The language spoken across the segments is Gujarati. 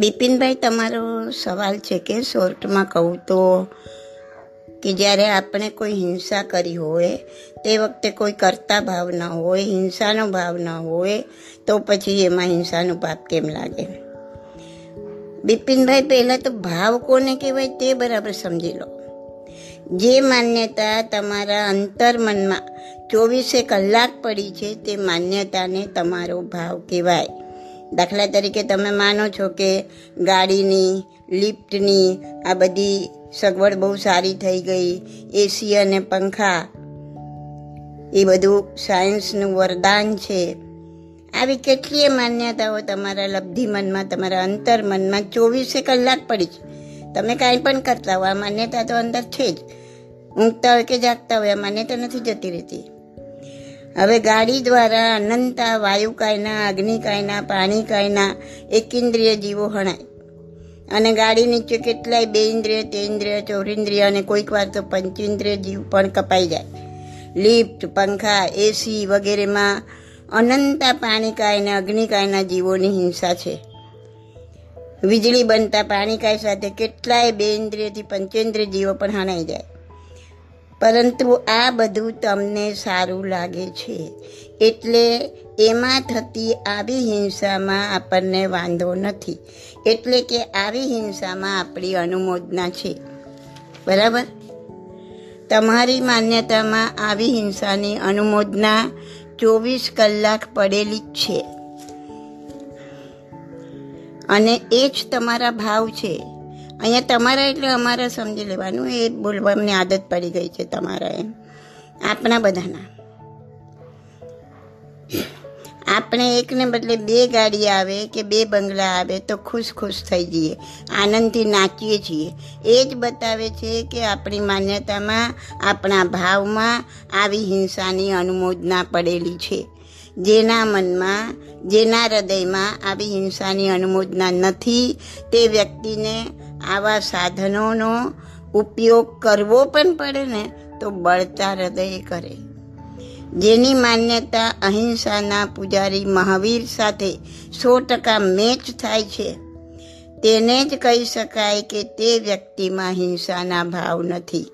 બિપિનભાઈ, તમારો સવાલ છે કે શોર્ટમાં કહું તો કે જ્યારે આપણે કોઈ હિંસા કરી હોય, તે વખતે કોઈ કરતા ભાવ ન હોય, હિંસાનો ભાવ ન હોય, તો પછી એમાં હિંસાનું પાપ કેમ લાગે? બિપિનભાઈ, પહેલાં તો ભાવ કોને કહેવાય તે બરાબર સમજી લો. જે માન્યતા તમારા અંતર્મનમાં ચોવીસે કલાક પડી છે, તે માન્યતાને તમારો ભાવ કહેવાય. દાખલા તરીકે તમે માનો છો કે ગાડીની, લિફ્ટની આ બધી સગવડ બહુ સારી થઈ ગઈ એસી અને પંખા, એ બધું સાયન્સનું વરદાન છે. આવી કેટલીય માન્યતાઓ તમારા લબ્ધિ મનમાં, તમારા અંતર મનમાં ચોવીસે કલાક પડી છે. તમે કાંઈ પણ કરતા હો, આ માન્યતા તો અંદર છે જ. ઊંઘતા હોય કે જાગતા હોય, આ માન્યતા નથી જતી રહેતી. હવે ગાડી દ્વારા અનંતા વાયુ કાયના પાણીકાયના પાણી કાયના એકેન્દ્રિય જીવો હણાય. અને ગાડી નીચે કેટલાય બે ઇન્દ્રિય, તે ઇન્દ્રિય ચોરિન્દ્રિય અને કોઈક વાર તો પંચેન્દ્રિય જીવ પણ કપાઈ જાય. લિફ્ટ, પંખા એસી વગેરેમાં અનંતા પાણીકાય અને અગ્નિકાયના જીવોની હિંસા છે. વીજળી બનતા પાણીકાય સાથે કેટલાય બે ઇન્દ્રિયથી પંચેન્દ્રિય જીવો પણ હણાઈ જાય. પરંતુ આ બધું તમને સારું લાગે છે. એટલે એમાં થતી આવી હિંસામાં આપણને વાંધો નથી. એટલે કે આવી હિંસામાં આપણી અનુમોદના છે. બરાબર? તમારી માન્યતામાં આવી હિંસાની અનુમોદના ચોવીસ કલાક પડેલી જ છે. અને એ જ તમારા ભાવ છે. અહીંયા તમારા એટલે અમારે સમજી લેવાનું. એ બોલવાની આદત પડી ગઈ છે તમારા એમ. આપણા બધાના. આપણે એકને બદલે બે ગાડી આવે કે બે બંગલા આવે તો ખુશ ખુશ થઈ જઈએ, આનંદથી નાચીએ છીએ. એ જ બતાવે છે કે આપણી માન્યતામાં, આપણા ભાવમાં આવી હિંસાની અનુમોદના પડેલી છે. જેના મનમાં, જેના હૃદયમાં આવી હિંસાની અનુમોદના નથી તે વ્યક્તિને આવા સાધનોનો ઉપયોગ કરવો પણ પડે ને તો બળતા હૃદય કરે. જેની માન્યતા અહિંસાના પૂજારી મહાવીર સાથે સો ટકા મેચ થાય છે. તેને જ કહી શકાય કે તે વ્યક્તિમાં હિંસાના ભાવ નથી.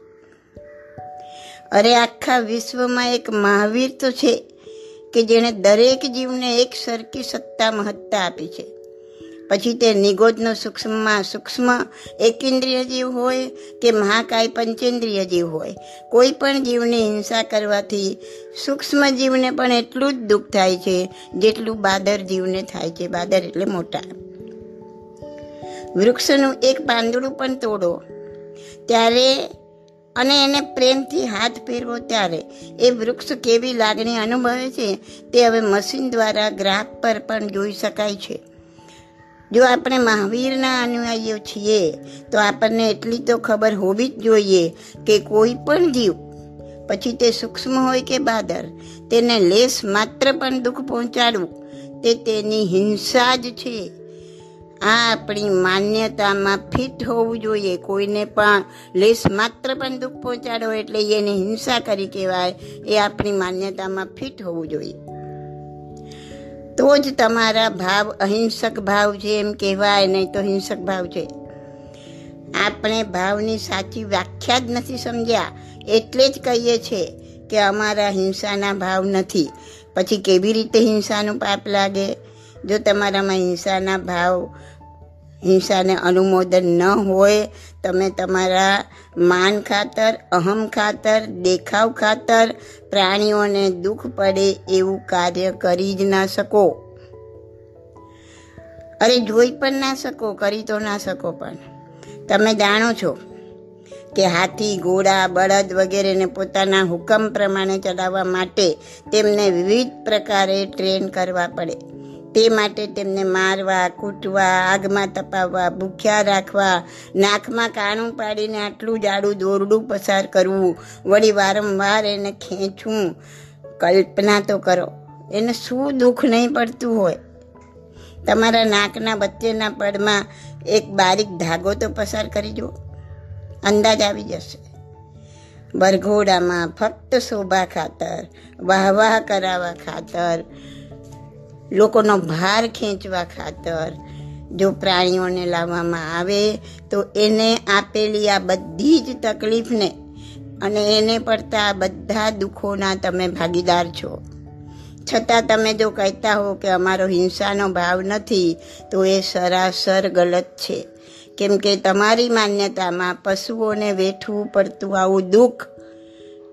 અરે, આખા વિશ્વમાં એક મહાવીર તો છે કે જેણે દરેક જીવને એક સરખી સત્તા મહત્તા આપી છે. પછી તે નિગોજનો સૂક્ષ્મમાં સૂક્ષ્મ એકેન્દ્રિય જીવ હોય કે મહાકાય પંચેન્દ્રિય જીવ હોય. કોઈ પણ જીવની હિંસા કરવાથી સૂક્ષ્મ જીવને પણ એટલું જ દુઃખ થાય છે, જેટલું બાદર જીવને થાય છે. બાદર એટલે મોટા. વૃક્ષનું એક પાંદડું પણ તોડો. ત્યારે અને એને પ્રેમથી હાથ ફેરવો ત્યારે. એ વૃક્ષ કેવી લાગણી અનુભવે છે, તે હવે મશીન દ્વારા ગ્રાફ પર પણ જોઈ શકાય છે. જો આપણે મહાવીરના અનુયાયીઓ છીએ, તો આપણને એટલી તો ખબર હોવી જ જોઈએ કે કોઈ પણ જીવ, પછી તે સૂક્ષ્મ હોય કે બાદર, તેને લેસ માત્ર પણ દુઃખ પહોંચાડવું, તે તેની હિંસા જ છે. આ આપણી માન્યતામાં ફિટ હોવું જોઈએ. કોઈને પણ લેસ માત્ર પણ દુઃખ પહોંચાડો એટલે એને હિંસા કરી કહેવાય, એ આપણી માન્યતામાં ફિટ હોવું જોઈએ. તો જ તમારા ભાવ અહિંસક ભાવ છે એમ કહેવાય, નહીં તો હિંસક ભાવ છે. આપણે ભાવની સાચી વ્યાખ્યા જ નથી સમજ્યા. એટલે જ કહીએ છીએ કે અમારા હિંસાના ભાવ નથી. પછી કેવી રીતે હિંસાનું પાપ લાગે? જો તમારામાં હિંસાના ભાવ હિંસાને અનુમોદન ન હોય, તમે તમારા માન ખાતર, અહમ ખાતર, દેખાવ ખાતર, પ્રાણીઓને દુઃખ પડે એવું કાર્ય કરી જ ના શકો. અરે જોઈ પણ ના શકો, કરી તો ના શકો પણ. તમે જાણો છો કે હાથી, ઘોડા, બળદ વગેરેને પોતાના હુકમ પ્રમાણે ચલાવવા માટે તેમને વિવિધ પ્રકારે ટ્રેન કરવા પડે. તે માટે તેમને મારવા, કૂટવા, આગમાં તપાવવા, ભૂખ્યા રાખવા, નાકમાં કાણું પાડીને આટલું જાડું દોરડું પસાર કરવું. વળી વારંવાર એને ખેંચવું. કલ્પના તો કરો, એને શું દુઃખ નહીં પડતું હોય. તમારા નાકના વચ્ચેના પડમાં એક બારીક ધાગો તો પસાર કરી જુઓ. અંદાજ આવી જશે. વરઘોડામાં ફક્ત શોભા ખાતર, વાહ વાહ કરાવવા ખાતર લોકોનો ભાર ખેંચવા ખાતર જો પ્રાણીઓને લાવવામાં આવે તો એને આપેલી આ બધી જ તકલીફને અને એને પડતા બધા દુઃખોના તમે ભાગીદાર છો. છતાં તમે જો કહેતા હો કે અમારો હિંસાનો ભાવ નથી, તો એ સરાસર ગલત છે. કેમ કે તમારી માન્યતામાં પશુઓને વેઠવું પડતું આવું દુઃખ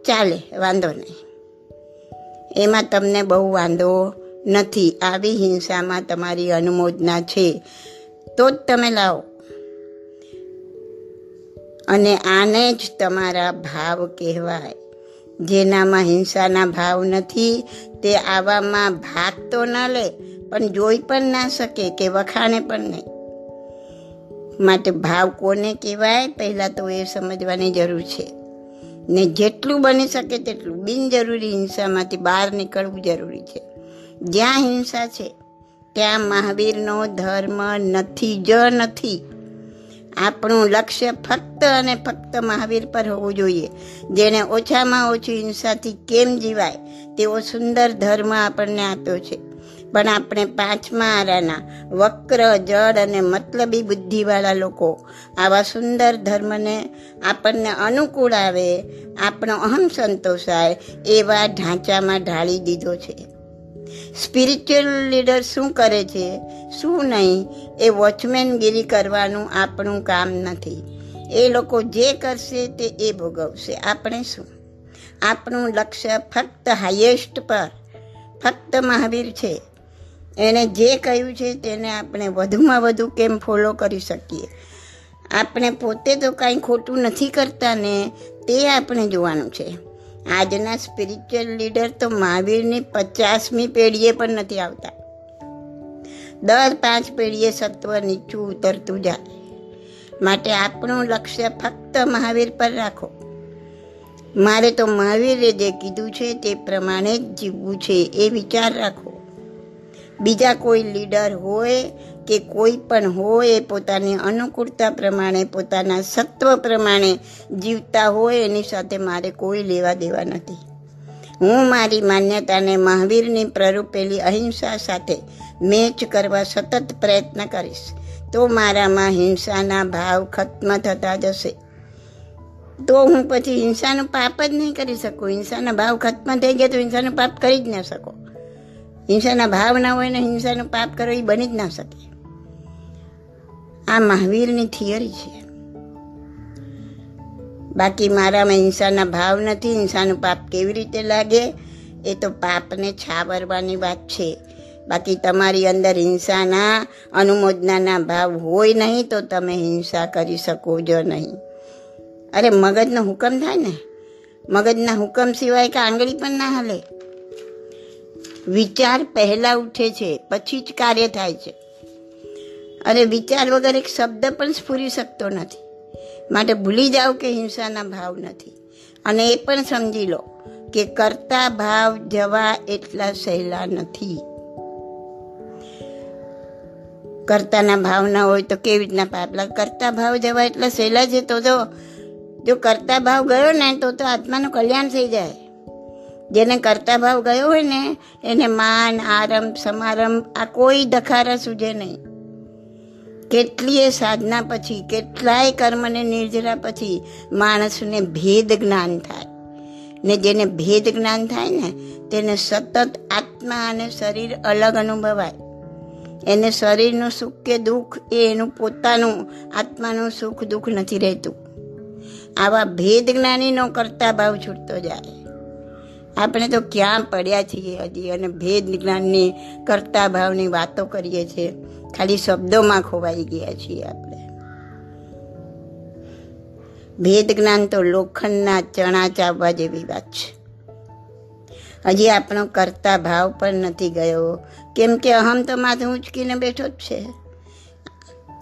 ચાલે, વાંધો નહીં. એમાં તમને બહુ વાંધો નથી. આવી હિંસામાં તમારી અનુમોદના છે. તો જ તમે લાવો. અને આને જ તમારા ભાવ કહેવાય. જેનામાં હિંસાના ભાવ નથી, તે આવામાં ભાગ તો ન લે, પણ જોઈ પણ ના શકે કે વખાણે પણ નહીં. માટે ભાવ કોને કહેવાય? પહેલાં તો એ સમજવાની જરૂર છે. ને જેટલું બની શકે તેટલું બિનજરૂરી હિંસામાંથી બહાર નીકળવું જરૂરી છે. જ્યાં હિંસા છે, ત્યાં મહાવીરનો ધર્મ નથી, જ નથી. આપણું લક્ષ્ય ફક્ત અને ફક્ત મહાવીર પર હોવું જોઈએ. જેને ઓછામાં ઓછી હિંસાથી કેમ જીવાય, તેવો સુંદર ધર્મ આપણને આપ્યો છે. પણ આપણે પાંચમા આરાના, વક્ર જડ અને મતલબી બુદ્ધિવાળા લોકો, આવા સુંદર ધર્મને આપણને અનુકૂળ આવે, આપણો અહમ સંતોષાય, એવા ઢાંચામાં ઢાળી દીધો છે. સ્પિરિચ્યુઅલ લીડર શું કરે છે? શું નહીં? એ વોચમેનગીરી કરવાનું આપણું કામ નથી. એ લોકો જે કરશે તે એ ભોગવશે. આપણે શું? આપણું લક્ષ્ય ફક્ત હાઈએસ્ટ પર, ફક્ત મહાવીર છે. એણે જે કહ્યું છે તેને આપણે વધુમાં વધુ કેમ ફોલો કરી શકીએ? આપણે પોતે તો કાંઈ ખોટું નથી કરતા ને, તે આપણે જોવાનું છે. આજના સ્પિરિચ્યુઅલ લીડર તો મહાવીરની પચાસમી પેઢીએ પણ નથી આવતા. દર પાંચ પેઢીએ સત્વ નીચું ઉતરતું જાય. માટે આપણું લક્ષ્ય ફક્ત મહાવીર પર રાખો. મારે તો મહાવીરે જે કીધું છે તે પ્રમાણે જ જીવવું છે એ વિચાર રાખો. બીજા કોઈ લીડર હોય કે કોઈ પણ હોય એ પોતાની અનુકૂળતા પ્રમાણે, પોતાના સત્વ પ્રમાણે જીવતા હોય એની સાથે મારે કોઈ લેવા દેવા નથી. હું મારી માન્યતાને મહાવીરની પ્રરૂપેલી અહિંસા સાથે મેચ કરવા સતત પ્રયત્ન કરીશ, તો મારામાં હિંસાના ભાવ ખત્મ થતા જશે. તો હું પછી હિંસાનું પાપ જ નહીં કરી શકું. હિંસાના ભાવ ખત્મ થઈ ગયા તો હિંસાનું પાપ કરી જ ના શકો. હિંસાના ભાવ ના હોય ને હિંસાનું પાપ કરો એ બની જ ના શકે. આ મહાવીરની થિયરી છે. બાકી મારામાં હિંસાના ભાવ નથી હિંસાનું પાપ કેવી રીતે લાગે, એ તો પાપને છાવરવાની વાત છે. બાકી તમારી અંદર હિંસાના અનુમોદનાના ભાવ હોય નહીં તો તમે હિંસા કરી શકો જ નહીં. અરે, મગજનો હુકમ થાય ને? મગજના હુકમ સિવાય કે આંગળી પણ ના હાલે. વિચાર પહેલાં ઉઠે છે, પછી જ કાર્ય થાય છે. અરે વિચાર વગર એક શબ્દ પણ સ્ફૂરી શકતો નથી. માટે ભૂલી જાઓ કે હિંસાના ભાવ નથી. અને એ પણ સમજી લો કે કરતા ભાવ જવા એટલા સહેલા નથી. કરતાના ભાવ ના હોય તો કેવી રીતના પાપ લાગે? કરતા ભાવ જવા એટલા સહેલા છે તો જો જો કરતા ભાવ ગયો ને તો તો આત્માનું કલ્યાણ થઈ જાય. જેને કરતા ભાવ ગયો હોય ને, એને માન, આરંભ, સમારંભ, આ કોઈ દખારા સૂજે નહીં. કેટલીય સાધના પછી, કેટલાય કર્મને નિર્જરા પછી માણસને ભેદ જ્ઞાન થાય. ને જેને ભેદ જ્ઞાન થાય ને, તેને સતત આત્મા અને શરીર અલગ અનુભવાય. એને શરીરનું સુખ કે દુઃખ એ એનું પોતાનું આત્માનું સુખ દુઃખ નથી રહેતું. આવા ભેદ જ્ઞાનીનો કરતા ભાવ છૂટતો જાય. આપણે તો ક્યાં પડ્યા છીએ હજી અને ભેદ જ્ઞાનની કરતા ભાવની વાતો કરીએ છીએ. ખાલી શબ્દોમાં ખોવાઈ ગયા છીએ આપણે. ભેદ જ્ઞાન તો લોખંડના ચણા ચાવવા જેવી વાત છે. હજી આપણો કરતા ભાવ પણ નથી ગયો. કેમ કે અહમ તો માથું ઉંચકીને બેઠો જ છે.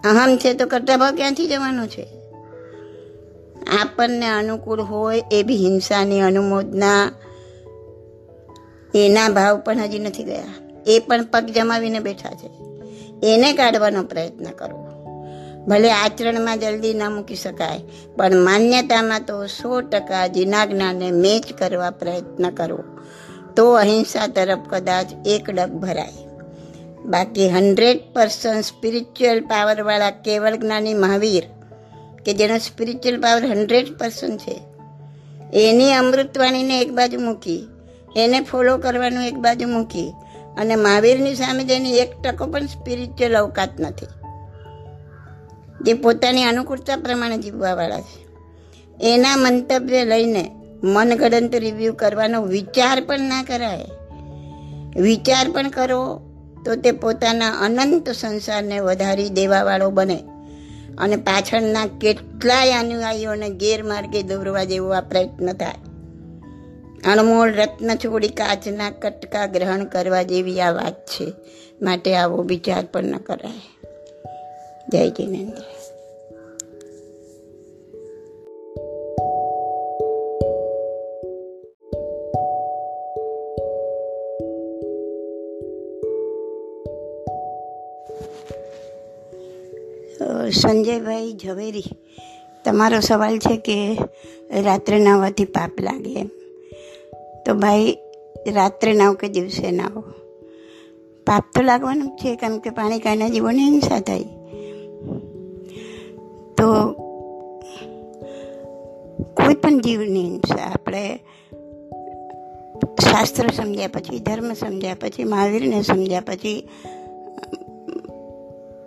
અહમ છે તો કરતા ભાવ ક્યાંથી જવાનો છે? આપણને અનુકૂળ હોય એવી હિંસાની અનુમોદના એના ભાવ પણ હજી નથી ગયા. એ પણ પગ જમાવીને બેઠા છે. એને કાઢવાનો પ્રયત્ન કરવો. ભલે આચરણમાં જલ્દી ન મૂકી શકાય, પણ માન્યતામાં તો સો ટકા જીનાજ્ઞાને મેચ કરવા પ્રયત્ન કરવો. તો અહિંસા તરફ કદાચ એક ડગ ભરાય. બાકી હંડ્રેડ પર્સન્ટ સ્પિરિચ્યુઅલ પાવરવાળા કેવળ જ્ઞાની મહાવીર, કે જેનો સ્પિરિચ્યુઅલ પાવર હંડ્રેડ પર્સન્ટ છે, એની અમૃતવાણીને એક બાજુ મૂકી, એને ફોલો કરવાનું એક બાજુ મૂકી અને મહાવીરની સામે જેની એક ટકો પણ સ્પિરિચ્યુઅલ અવકાત નથી. જે પોતાની અનુકૂળતા પ્રમાણે જીવવાવાળા છે. એના મંતવ્ય લઈને મનગડંત રિવ્યૂ કરવાનો વિચાર પણ ના કરાય. વિચાર પણ કરો તો તે પોતાના અનંત સંસારને વધારી દેવાવાળો બને. અને પાછળના કેટલાય અનુયાયીઓને ગેરમાર્ગે દોરવા જેવો આ પ્રયત્ન થાય. અણમોલ રત્ન છોડી કાચના કટકા ગ્રહણ કરવા જેવી આ વાત છે. માટે આવો વિચાર પણ ન કરાય. જય જિનેન્દ્ર. સંજયભાઈ ઝવેરી, તમારો સવાલ છે કે રાત્રે નવાથી પાપ લાગે એમ? તો ભાઈ રાત્રે નાવ કે દિવસે નાવો પાપ તો લાગવાનું જ છે કેમ કે પાણી કાયના જીવોની હિંસા થાય. તો કોઈ પણ જીવની હિંસા, આપણે શાસ્ત્ર સમજ્યા પછી, ધર્મ સમજ્યા પછી, મહાવીરને સમજ્યા પછી,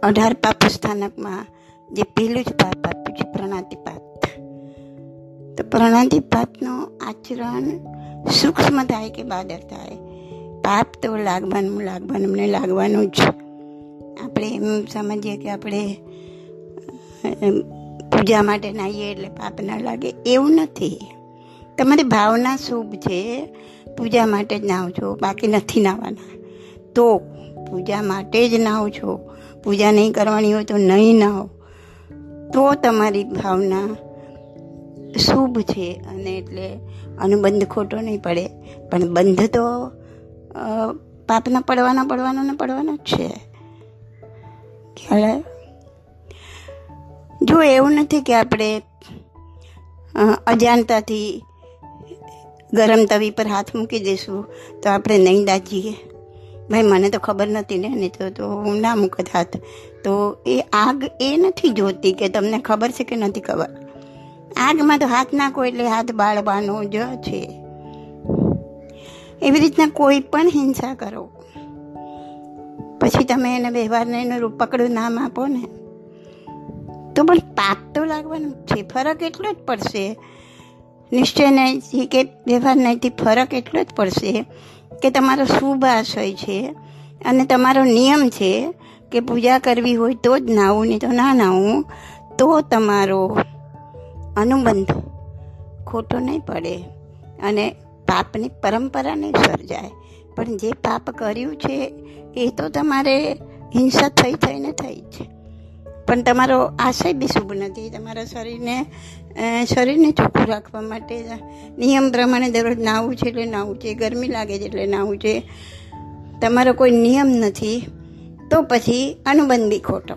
અઢાર પાપ સ્થાનકમાં જે પહેલું જ પાપ આપ્યું છે, પ્રણાતિપાત. તો પ્રણાતિપાતનું આચરણ સૂક્ષ્મ થાય કે બાદર થાય પાપ તો લાગવાનું લાગવાનું ને લાગવાનું જ. આપણે એમ સમજીએ કે આપણે પૂજા માટે નાહીએ એટલે પાપ ના લાગે. એવું નથી. તમારી ભાવના શુભ છે. પૂજા માટે જ નાવ છો. બાકી નથી નાહવાના. તો પૂજા માટે જ નાહો છો. પૂજા નહીં કરવાની હોય તો નહીં નાહો. તો તમારી ભાવના શુભ છે. અને એટલે અનુબંધ ખોટો નહીં પડે. પણ બંધ તો પાપના પડવાના પડવાનો ને પડવાનો જ છે. ખ્યાલ જો એવું નથી કે આપણે અજાણતાથી ગરમ તવી પર હાથ મૂકી દઈશું, તો આપણે નહીં દાજીએ. ભાઈ, મને તો ખબર નથી ને, નહીં તો તો હું ના મૂકત હાથ. તો એ આગ એ નથી જોતી કે તમને ખબર છે કે નથી ખબર? આગમાં તો હાથ નાખો એટલે હાથ બાળવાનો જ છે. એવી રીતના કોઈ પણ હિંસા કરો. પછી તમે એને વ્યવહારને એનું રૂપકડું નામ આપો ને. તો પણ પાપ તો લાગવાનું છે. ફરક એટલો જ પડશે. નિશ્ચય નહીં કે વ્યવહાર નહીંથી ફરક એટલો જ પડશે કે તમારો શુભ આશય છે અને તમારો નિયમ છે કે પૂજા કરવી હોય તો જ નાવું, નહીં તો ના નાવું. તો તમારો અનુબંધ ખોટો નહીં પડે અને પાપની પરંપરા નહીં સર્જાય. પણ જે પાપ કર્યું છે, એ તો તમારે હિંસા થઈ થઈને થઈ છે. પણ તમારો આશય બી શુભ નથી. તમારા શરીરને શરીરને ચોખ્ખું રાખવા માટે નિયમ પ્રમાણે દરરોજ નાહવું છે એટલે નાહવું છે, ગરમી લાગે છે એટલે નાહવું છે. તમારો કોઈ નિયમ નથી, તો પછી અનુબંધ બી ખોટો.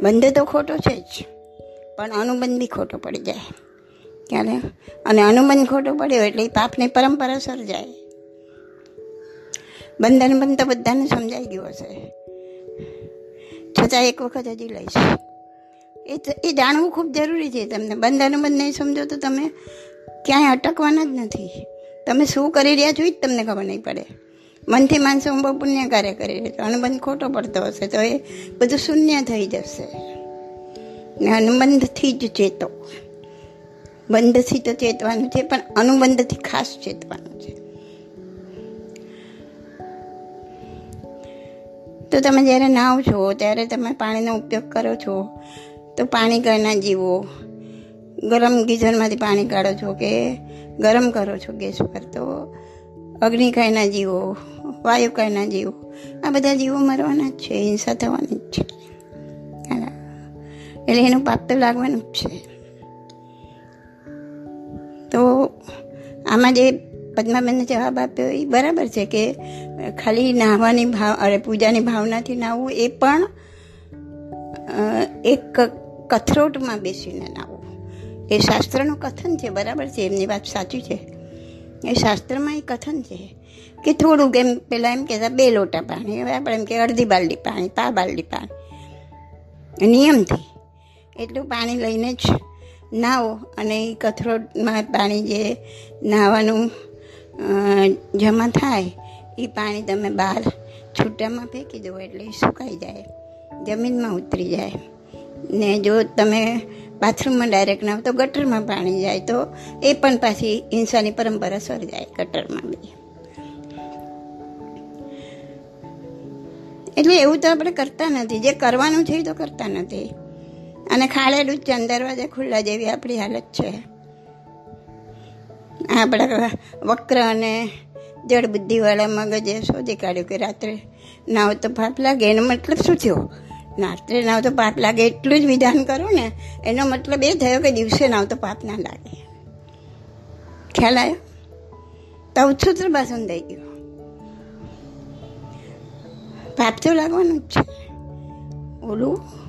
બંધ તો ખોટો છે જ. પણ અનુબંધ બી ખોટો પડી જાય. ક્યારે? અને અનુબંધ ખોટો પડ્યો એટલે પાપની પરંપરા સર્જાય. બંધન બંધ તો બધાને સમજાઈ ગયું હશે. છતાં એક વખત હજી લઈશ. એ એ જાણવું ખૂબ જરૂરી છે તમને. બંધ નહીં સમજો તો તમે ક્યાંય અટકવાના જ નથી. તમે શું કરી રહ્યા છો એ જ તમને ખબર નહીં પડે. મનથી માનસો હું પુણ્ય કાર્ય કરી રહ્યો છું. અનુબંધ ખોટો પડતો હશે તો એ બધું શૂન્ય થઈ જશે. ને અનુબંધથી જ ચેતો. બંધથી તો ચેતવાનું છે, પણ અનુબંધથી ખાસ ચેતવાનું છે. તો તમે જ્યારે નાવ છો, ત્યારે તમે પાણીનો ઉપયોગ કરો છો, તો પાણી ઘરના જીવો, ગરમ ગીઝરમાંથી પાણી કાઢો છો કે ગરમ કરો છો ગેસ પર, તો અગ્નિકાયના જીવો વાયુકાયના જીવો, આ બધા જીવો મરવાના જ છે, હિંસા થવાની જ છે. એટલે એનું પાપ તો લાગવાનું જ છે. તો આમાં જે પદ્માબેનને જવાબ આપ્યો એ બરાબર છે કે ખાલી નાહવાની ભાવ, અરે પૂજાની ભાવનાથી નાહવું એ પણ એક કથરોટમાં બેસીને નાહવું. એ શાસ્ત્રનું કથન છે, બરાબર છે, એમની વાત સાચી છે. એ શાસ્ત્રમાં એ કથન છે કે થોડુંક એમ પેલા એમ કહેતા, બે લોટા પાણી, હવે આપણે એમ કે અડધી બાલડી પાણી, પા બાલડી પાણી. નિયમથી. એટલું પાણી લઈને જ નાહો અને એ કથરોટમાં પાણી જે નાહવાનું જમા થાય, એ પાણી તમે બહાર છૂટામાં ફેંકી દો એટલે સુકાઈ જાય, જમીનમાં ઉતરી જાય. ને જો તમે બાથરૂમમાં ડાયરેક્ટ નાવ તો ગટરમાં પાણી જાય તો એ પણ પાછી હિંસાની પરંપરા સર્જાય ગટરમાં બી. એટલે એવું તો આપણે કરતા નથી. જે કરવાનું છે એ તો કરતા નથી. અને ખાડેલું જ ચંદ દરવાજા ખુલ્લા જેવી આપણી હાલત છે. આપણા વક્ર અને જળ બુદ્ધિવાળા મગજે શોધી કાઢ્યું કે રાત્રે નાવ તો પાપ લાગે, એનો મતલબ શું થયો? રાત્રે નાવ તો પાપ લાગે એટલું જ વિધાન કરું ને, એનો મતલબ એ થયો કે દિવસે નાવ તો પાપ ના લાગે. ખ્યાલ આવ્યો? તો ઉછૂત્ર ભાષણ થઈ ગયું. પાપ તો લાગવાનું જ છે. ઓલું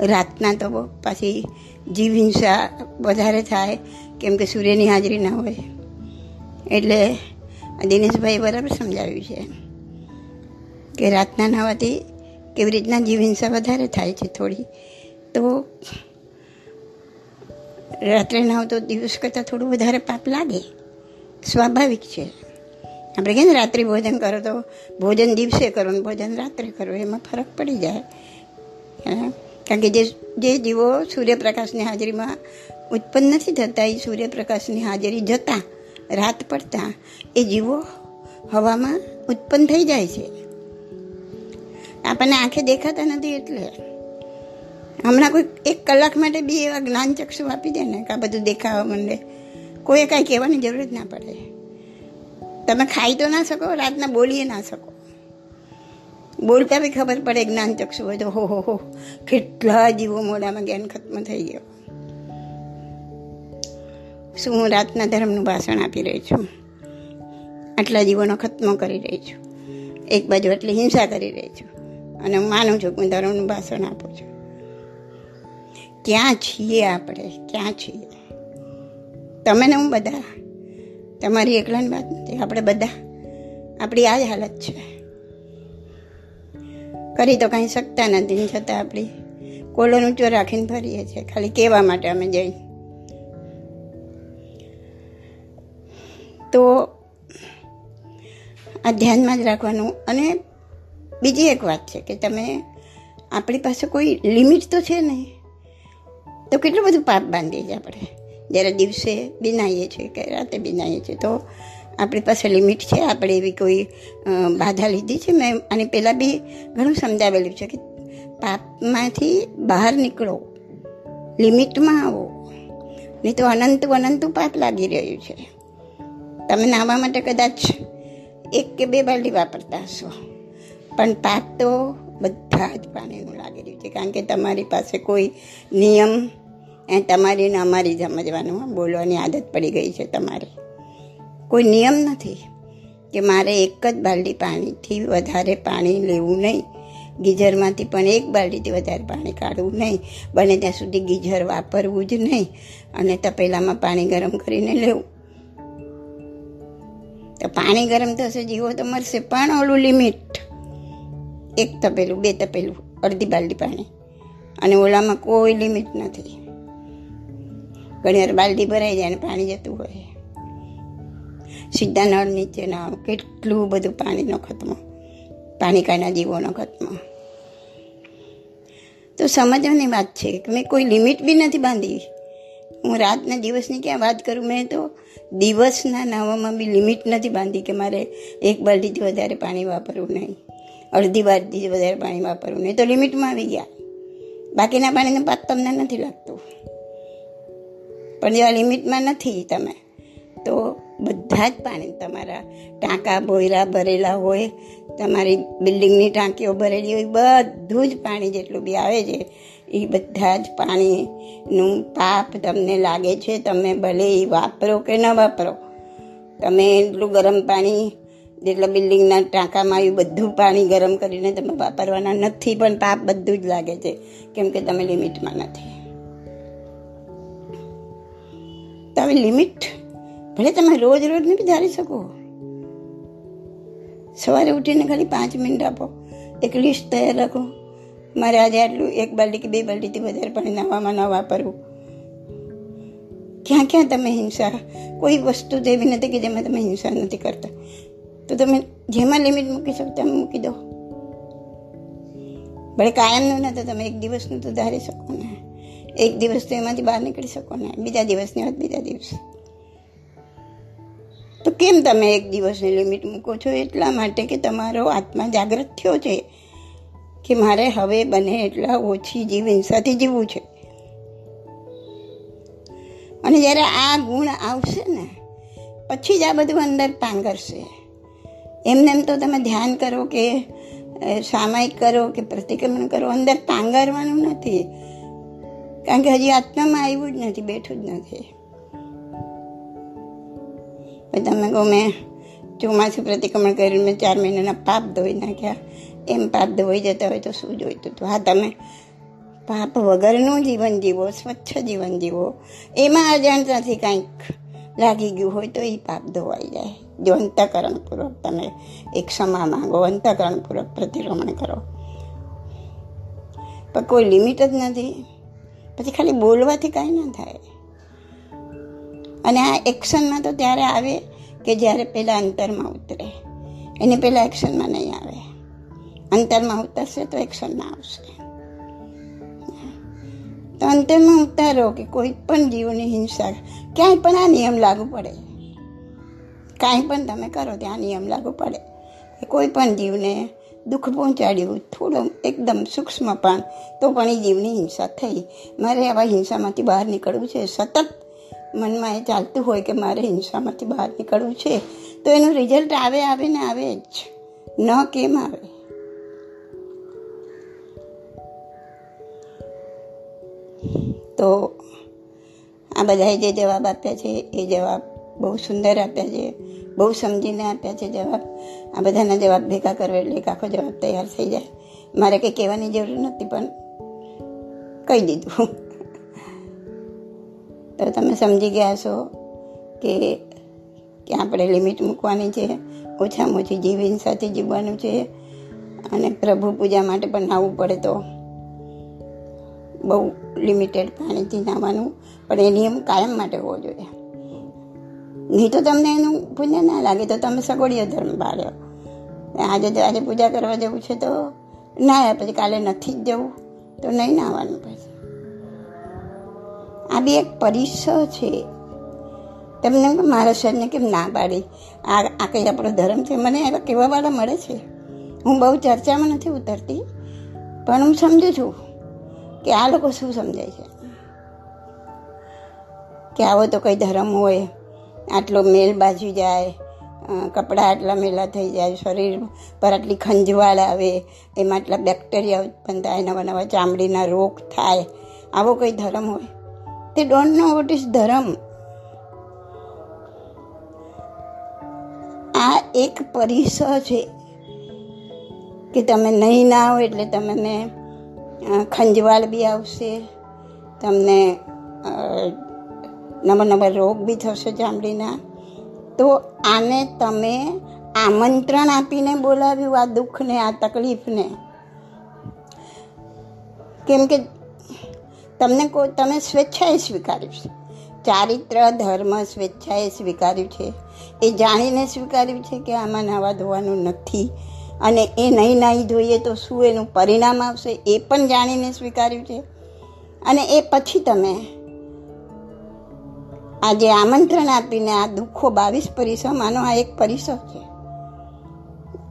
રાતના તો પાછી જીવ હિંસા વધારે થાય, કેમ કે સૂર્યની હાજરી ના હોય. એટલે દિનેશભાઈ બરાબર સમજાવ્યું છે. કે રાતના નહાવાથી કેવી રીતના જીવ હિંસા વધારે થાય છે થોડી. તો રાત્રે નાવ તો દિવસ કરતાં થોડું વધારે પાપ લાગે. સ્વાભાવિક છે. આપણે કહીએ ને રાત્રિ ભોજન કરો તો ભોજન દિવસે કરો ને ભોજન રાત્રે કરો, એમાં ફરક પડી જાય. કારણ કે જે જે જીવો સૂર્યપ્રકાશની હાજરીમાં ઉત્પન્ન નથી થતા, એ સૂર્યપ્રકાશની હાજરી જતાં, રાત પડતા, એ જીવો હવામાં ઉત્પન્ન થઈ જાય છે. આપણને આંખે દેખાતા નથી એટલે. હમણાં કોઈ એક કલાક માટે બી એવા જ્ઞાન ચક્ષુ આપી દે ને કે આ બધું દેખાવા માંડે. કોઈ કાંઈ કહેવાની જરૂર જ ના પડે. તમે ખાઈ તો ના શકો, રાતના બોલીએ ના શકો. બોલતા બી ખબર પડે, જ્ઞાન ચક્ષુ હોય તો હો હો હો, કેટલા જીવો મોડામાં જ્ઞાન ખત્મ થઈ ગયો. શું હું રાતના ધર્મનું ભાષણ આપી રહી છું? આટલા જીવોનો ખત્મ કરી રહી છું. એક બાજુ એટલી હિંસા કરી રહી છું. અને હું માનું છું કે હું ધર્મનું ભાષણ આપું છું. ક્યાં છીએ આપણે? ક્યાં છીએ? તમે ને હું બધા? તમારી એકલાની વાત નથી. આપણે બધા? આપણી આ જ હાલત છે. કરી તો કાંઈ શકતા નથી છતાં આપણી કોલર ઊંચો રાખીને ફરીએ છીએ. ખાલી કહેવા માટે અમે જઈ. તો આ ધ્યાનમાં જ રાખવાનું. અને બીજી એક વાત છે કે તમે આપણી પાસે કોઈ લિમિટ તો છે નહીં. તો કેટલું બધું પાપ બાંધીએ છીએ આપણે? જ્યારે દિવસે બિનાઈએ છીએ કે રાતે બિનાઈએ છીએ. તો આપણી પાસે લિમિટ છે, આપણે એવી કોઈ બાધા લીધી છે. મેં અને પહેલાં બી ઘણું સમજાવેલું છે કે પાપમાંથી બહાર નીકળો, લિમિટમાં આવો, નહીં તો અનંત અનંતું પાપ લાગી રહ્યું છે. તમે નાહવા માટે કદાચ એક કે બે બાલડી વાપરતા હશો, પણ પાપ તો બધા જ પાણીનું લાગી રહ્યું છે, કારણ કે તમારી પાસે કોઈ નિયમ, એ તમારી ને અમારી સમજવાનું, બોલવાની આદત પડી ગઈ છે તમારી. કોઈ નિયમ નથી કે મારે એક જ બાલડી પાણીથી વધારે પાણી લેવું નહીં. ગીઝરમાંથી પણ એક બાલડીથી વધારે પાણી કાઢવું નહીં. બને ત્યાં સુધી ગીઝર વાપરવું જ નહીં અને તપેલામાં પાણી ગરમ કરીને લેવું. તો પાણી ગરમ થશે, જીવો તો મરશે, પણ ઓલું લિમિટ. એક તપેલું, બે તપેલું, અડધી બાલડી પાણી. અને ઓલામાં કોઈ લિમિટ નથી. ઘણીવાર બાલડી ભરાઈ જાય અને પાણી જતું હોય. સીધા નળ નીચે ના કેટલું બધું પાણીનો ખતમો પાણીકાના જીવોનો ખતમો. તો સમજવાની વાત છે કે મેં કોઈ લિમિટ બી નથી બાંધી. હું રાતના દિવસની ક્યાં વાત કરું? મેં તો દિવસના નાવામાં બી લિમિટ નથી બાંધી કે મારે એક બાલટીથી વધારે પાણી વાપરવું નહીં. અડધી બાલટીથી વધારે પાણી વાપરવું નહીં. તો લિમિટમાં આવી ગયા. બાકીના પાણીનો પાક તમને નથી લાગતું. પણ જેવા લિમિટમાં નથી તમે. બધા જ પાણી તમારા ટાંકા બોયરા ભરેલા હોય, તમારી બિલ્ડિંગની ટાંકીઓ ભરેલી હોય, બધું જ પાણી જેટલું બી આવે છે એ બધા જ પાણીનું પાપ તમને લાગે છે, તમે ભલે એ વાપરો કે ન વાપરો. તમે એટલું ગરમ પાણી જેટલા બિલ્ડિંગના ટાંકામાં આવ્યું બધું પાણી ગરમ કરીને તમે વાપરવાના નથી, પણ પાપ બધું જ લાગે છે, કેમ કે તમે લિમિટમાં નથી. તમે લિમિટ ભલે તમે રોજ રોજ નથી ધારી શકો. સવારે ઉઠીને ખાલી પાંચ મિનિટ આપો. એક લિસ્ટ તૈયાર રાખો. મારે આજે આટલું, એક બાલ્ટી કે બે બાલ્ટીથી વધારે પાણી નાવામાં ન વાપરવું. ક્યાં ક્યાં તમે હિંસા? કોઈ વસ્તુ તો એવી નથી કે જેમાં તમે હિંસા નથી કરતા. તો તમે જેમાં લિમિટ મૂકી શકો તેમ મૂકી દો. ભલે કાયમનું ના તો તમે એક દિવસનું તો ધારી શકો ને. એક દિવસ તો એમાંથી બહાર નીકળી શકો ને. બીજા દિવસની વાત બીજા દિવસ. તો કેમ તમે એક દિવસની લિમિટ મૂકો છો? એટલા માટે કે તમારો આત્મા જાગૃત થયો છે કે મારે હવે બને એટલા ઓછી જીવ હિંસાથી જીવવું છે. અને જ્યારે આ ગુણ આવશે ને, પછી જ આ બધું અંદર પાંગરશે એમને એમ તો તમે ધ્યાન કરો કે સામાયિક કરો કે પ્રતિક્રમણ કરો, અંદર પાંગરવાનું નથી. કારણ કે હજી આત્મામાં આવ્યું જ નથી, બેઠું જ નથી. તમે કહો, મેં ચોમાસું પ્રતિક્રમણ કરીને મેં ચાર મહિનાના પાપ ધોઈ નાખ્યા. એમ પાપ ધોઈ જતા હોય તો શું જોઈતું હતું? હા, તમે પાપ વગરનું જીવન જીવો, સ્વચ્છ જીવન જીવો. એમાં અજાણતાથી કાંઈક લાગી ગયું હોય તો એ પાપ ધોવાઈ જાય. જો અંતકરણપૂર્વક તમે એક ક્ષમા માંગો, અંતકરણપૂર્વક પ્રતિક્રમણ કરો. પણ કોઈ લિમિટ જ નથી. પછી ખાલી બોલવાથી કાંઈ ના થાય. અને આ એક્શનમાં તો ત્યારે આવે કે જ્યારે પહેલાં અંતરમાં ઉતરે. એને પહેલાં એક્શનમાં નહીં આવે. અંતરમાં ઉતરશે તો એક્શનમાં આવશે. તો અંતરમાં ઉતારો કે કોઈ પણ જીવની હિંસા. ક્યાંય પણ આ નિયમ લાગુ પડે. કાંઈ પણ તમે કરો ત્યાં નિયમ લાગુ પડે. કોઈ પણ જીવને દુઃખ પહોંચાડ્યું, થોડું એકદમ સૂક્ષ્મ પણ, તો પણ એ જીવની હિંસા થઈ. મારે આવા હિંસામાંથી બહાર નીકળવું છે. સતત મનમાં એ ચાલતું હોય કે મારે હિંસામાંથી બહાર નીકળવું છે, તો એનું રિઝલ્ટ આવે આવે ને આવે જ. ન કેમ આવે? તો આ બધાએ જે જવાબ આપ્યા છે, એ જવાબ બહુ સુંદર આપ્યા છે, બહુ સમજીને આપ્યા છે જવાબ. આ બધાના જવાબ ભેગા કરો એટલે એક આખો જવાબ તૈયાર થઈ જાય. મારે કંઈ કહેવાની જરૂર નથી, પણ કહી દીધું. તો તમે સમજી ગયા છો કે કે આપણે લિમિટ મૂકવાની છે, ઓછામાં ઓછી જીવન સાથે જીવવાનું છે અને પ્રભુ પૂજા માટે પણ નાહવું પડે તો. બહુ લિમિટેડ પાણીથી નાહવાનું, પણ એ નિયમ કાયમ માટે હોવો જોઈએ. નહીં તો તમને એનું પુણ્ય ના લાગે તો તમે સગવડીય ધર્મ પાડ્યો આજે આજે પૂજા કરવા જવું છે તો ના પછી કાલે નથી જ જવું, તો નહીં નાહવાનું પછી. આ બી એક પરિસર છે. તમને મારા શરીરને કેમ ના પાડી? આ આ કંઈ આપણો ધર્મ છે? મને એવા કહેવાવાળા મળે છે? હું બહુ ચર્ચામાં નથી ઉતરતી, પણ હું સમજુ છું કે આ લોકો શું સમજાય છે. કે આવો તો કંઈ ધર્મ હોય, આટલો મેલ બાજી જાય કપડાં આટલા મેલા થઈ જાય, શરીર પર આટલી ખંજવાળ આવે, એમાં આટલા બેક્ટેરિયા ઉત્પન્ન થાય નવા નવા ચામડીના રોગ થાય, આવો કોઈ ધર્મ હોય? તે ડોન્ટ નો વોટ ઇઝ ધર્મ આ એક પરિસર છે કે તમે નહીં ના આવો એટલે તમને ખંજવાળ બી આવશે, તમને નવા નવા રોગ બી થશે ચામડીના. તો આને તમે આમંત્રણ આપીને બોલાવ્યું આ દુઃખને, આ તકલીફને. કેમ કે તમને કોઈ તમે સ્વેચ્છાએ સ્વીકાર્યું છે. ચારિત્ર, ધર્મ સ્વેચ્છાએ સ્વીકાર્યું છે. એ જાણીને સ્વીકાર્યું છે કે આમાં નાવા ધોવાનું નથી. અને એ નહીં નાહી ધોઈએ તો શું એનું પરિણામ આવશે એ પણ જાણીને સ્વીકાર્યું છે. અને એ પછી તમે આજે આમંત્રણ આપીને આ દુઃખો બાવીસ પરિસરમાંનો આ એક પરિસર છે.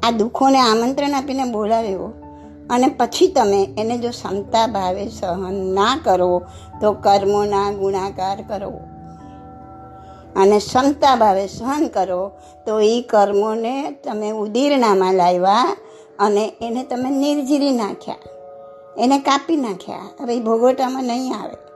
આ દુઃખોને આમંત્રણ આપીને બોલાવ્યો. અને પછી તમે એને જો ક્ષમતા ભાવે સહન ના કરો, તો કર્મોના ગુણાકાર કરો. અને ક્ષમતા ભાવે સહન કરો, તો એ કર્મોને તમે ઉદીરણામાં લાવ્યા અને એને તમે નિર્જીરી નાખ્યા. એને કાપી નાખ્યા. હવે ભોગવટામાં નહીં આવે.